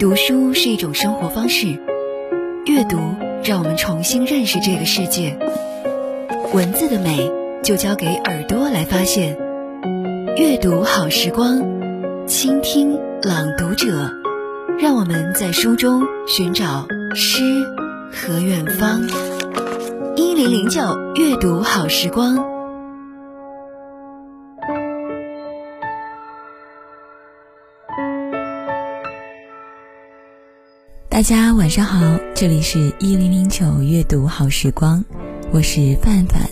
读书是一种生活方式，阅读让我们重新认识这个世界。文字的美就交给耳朵来发现。阅读好时光，倾听朗读者，让我们在书中寻找诗和远方。一零零九阅读好时光。大家晚上好，这里是一零零九阅读好时光，我是范范。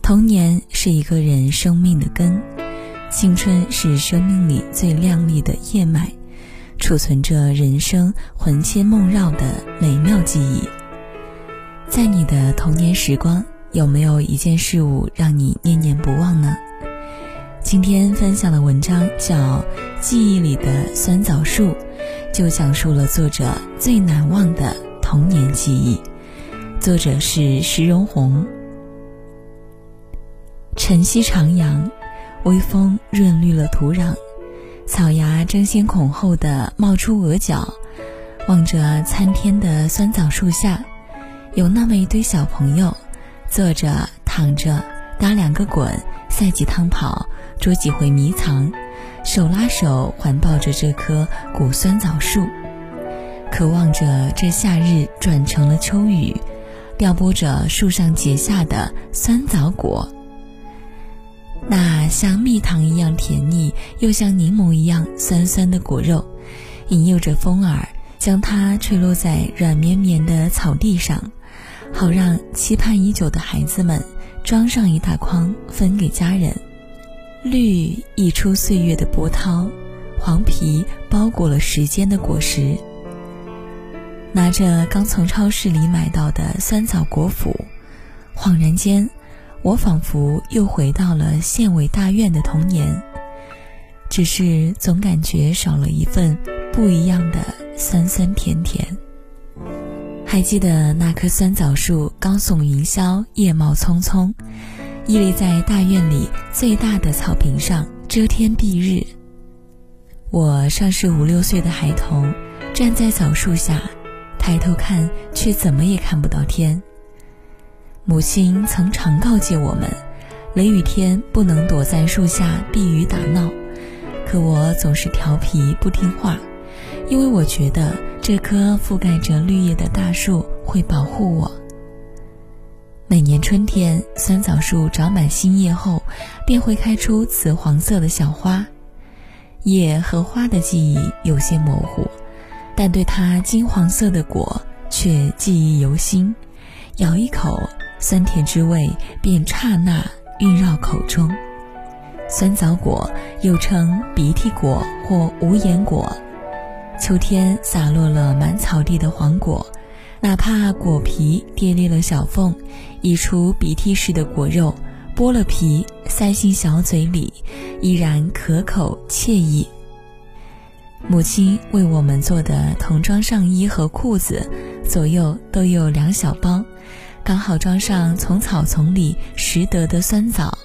童年是一个人生命的根，青春是生命里最亮丽的叶脉，储存着人生魂牵梦绕的美妙记忆。在你的童年时光，有没有一件事物让你念念不忘呢？今天分享的文章叫《记忆里的酸枣树》。就讲述了作者最难忘的童年记忆。作者是石荣红。晨曦徜徉，微风润绿了土壤，草芽争先恐后的冒出额角。望着参天的酸枣树下，有那么一堆小朋友，坐着、躺着，打两个滚，赛几趟跑，捉几回迷藏。手拉手环抱着这棵古酸枣树，渴望着这夏日转成了秋雨，撩拨着树上结下的酸枣果。那像蜜糖一样甜腻，又像柠檬一样酸酸的果肉，引诱着风儿，将它吹落在软绵绵的草地上，好让期盼已久的孩子们装上一大筐，分给家人。绿溢出岁月的波涛，黄皮包裹了时间的果实。拿着刚从超市里买到的酸枣果脯，恍然间，我仿佛又回到了县委大院的童年，只是总感觉少了一份不一样的酸酸甜甜。还记得那棵酸枣树高耸云霄，叶茂葱葱。屹立在大院里最大的草坪上，遮天蔽日。我尚是五六岁的孩童，站在枣树下，抬头看，却怎么也看不到天。母亲曾常告诫我们，雷雨天不能躲在树下避雨打闹，可我总是调皮不听话，因为我觉得这棵覆盖着绿叶的大树会保护我。每年春天，酸枣树长满新叶后，便会开出紫黄色的小花。叶和花的记忆有些模糊，但对它金黄色的果却记忆犹新。咬一口，酸甜之味便刹那晕绕口中。酸枣果又称鼻涕果或无眼果，秋天洒落了满草地的黄果。哪怕果皮跌裂了小缝，溢出鼻涕似的果肉，剥了皮塞进小嘴里，依然可口惬意。母亲为我们做的童装上衣和裤子，左右都有两小包，刚好装上从草丛里拾得的酸枣，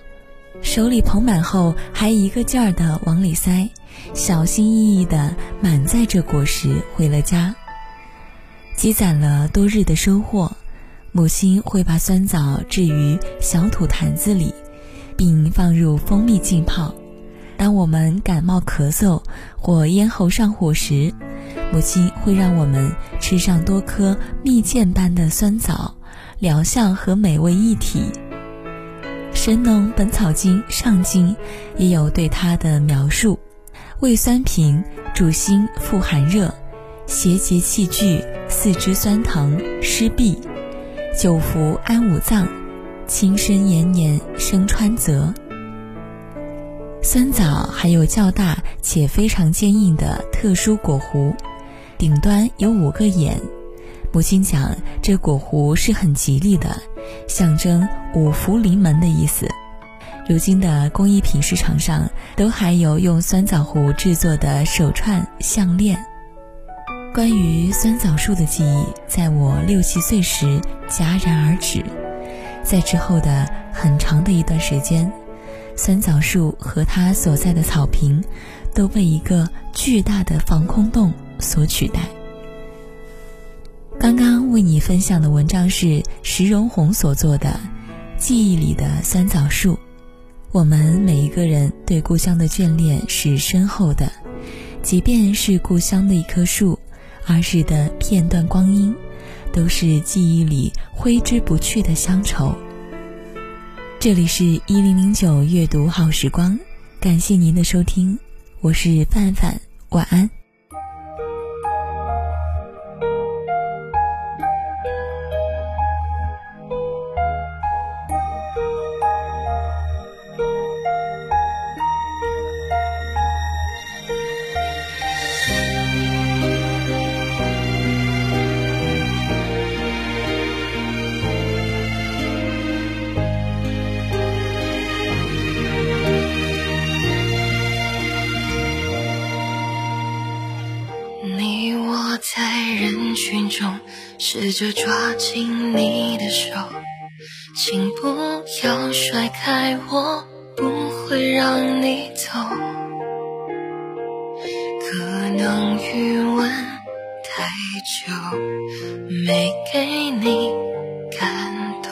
手里捧满后还一个劲儿的往里塞，小心翼翼地满载着果实回了家。积攒了多日的收获，母亲会把酸枣置于小土坛子里，并放入蜂蜜浸泡。当我们感冒咳嗽或咽喉上火时，母亲会让我们吃上多颗蜜饯般的酸枣，疗效和美味一体。《神农本草经》上经也有对它的描述：味酸平，主心腹寒热。邪结气聚，四肢酸疼，湿痹，久服安五脏，轻身延年生川泽。酸枣还有较大且非常坚硬的特殊果核，顶端有五个眼。母亲讲，这果核是很吉利的，象征五福临门的意思。如今的工艺品市场上都还有用酸枣核制作的手串、项链。关于酸枣树的记忆，在我六七岁时戛然而止。在之后的很长的一段时间，酸枣树和它所在的草坪，都被一个巨大的防空洞所取代。刚刚为你分享的文章是石荣红所做的《记忆里的酸枣树》。我们每一个人对故乡的眷恋是深厚的，即便是故乡的一棵树，儿时的片段光阴，都是记忆里挥之不去的乡愁。这里是一零零九阅读好时光，感谢您的收听，我是范范，晚安。试着抓紧你的手，请不要甩开我，不会让你走。可能余温太久，没给你感动，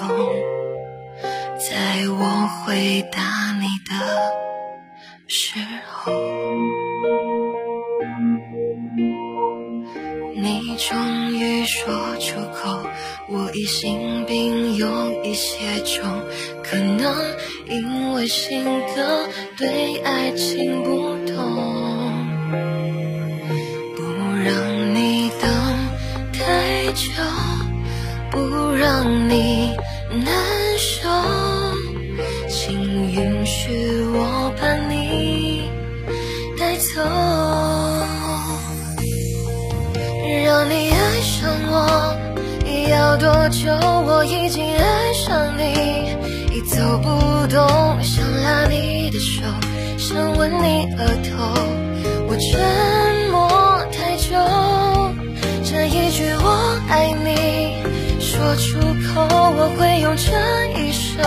在我回答你的时终于说出口，我疑心病有一些重，可能因为性格对爱情不懂，不让你等太久，不让你难受，要多久？我已经爱上你，已走不动，想拉你的手，想吻你额头。我沉默太久，这一句我爱你说出口，我会用这一生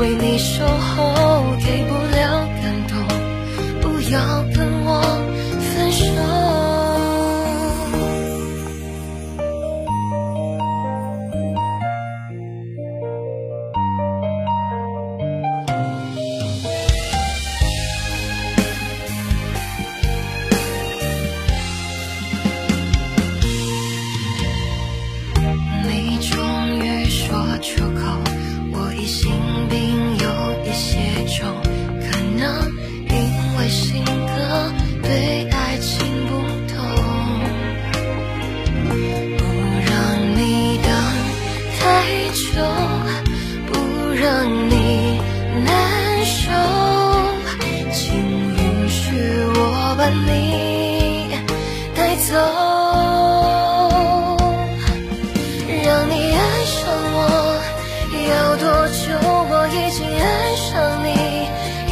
为你守候。给不了感动，不要跟我分手。就不让你难受，请允许我把你带走，让你爱上我。要多久？我已经爱上你，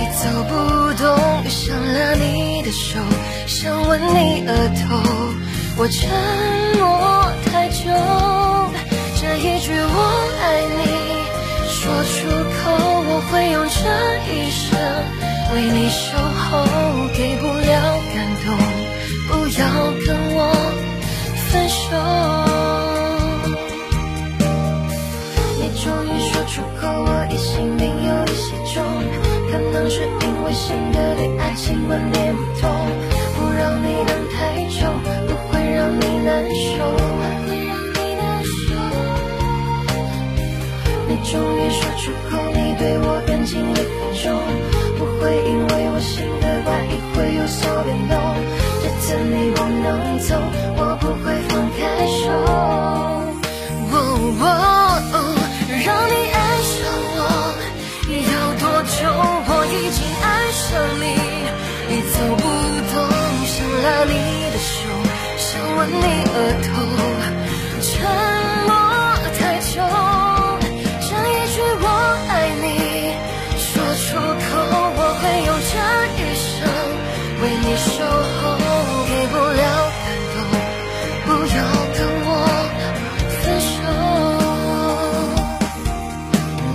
已走不动，想拉你的手，想吻你额头。我沉默。句我爱你说出口，我会用这一生为你守候。给不了感动，不要跟我分手。你终于说出口，我疑心病有一些重，可能是因为性格对爱情观念不同。不让你等太久，不会让你难受终于说出口，你对我感情的比重，不会因为我性格怪异会有所变动。这次你不能走，我不会放开手。哦哦哦让你爱上我要多久？我已经爱上你，你走不动，想拉你的手，想吻你额头，你守候给不了感动不要跟我分手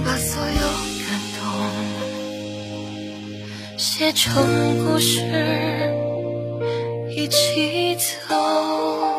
把所有感动写成故事一起走。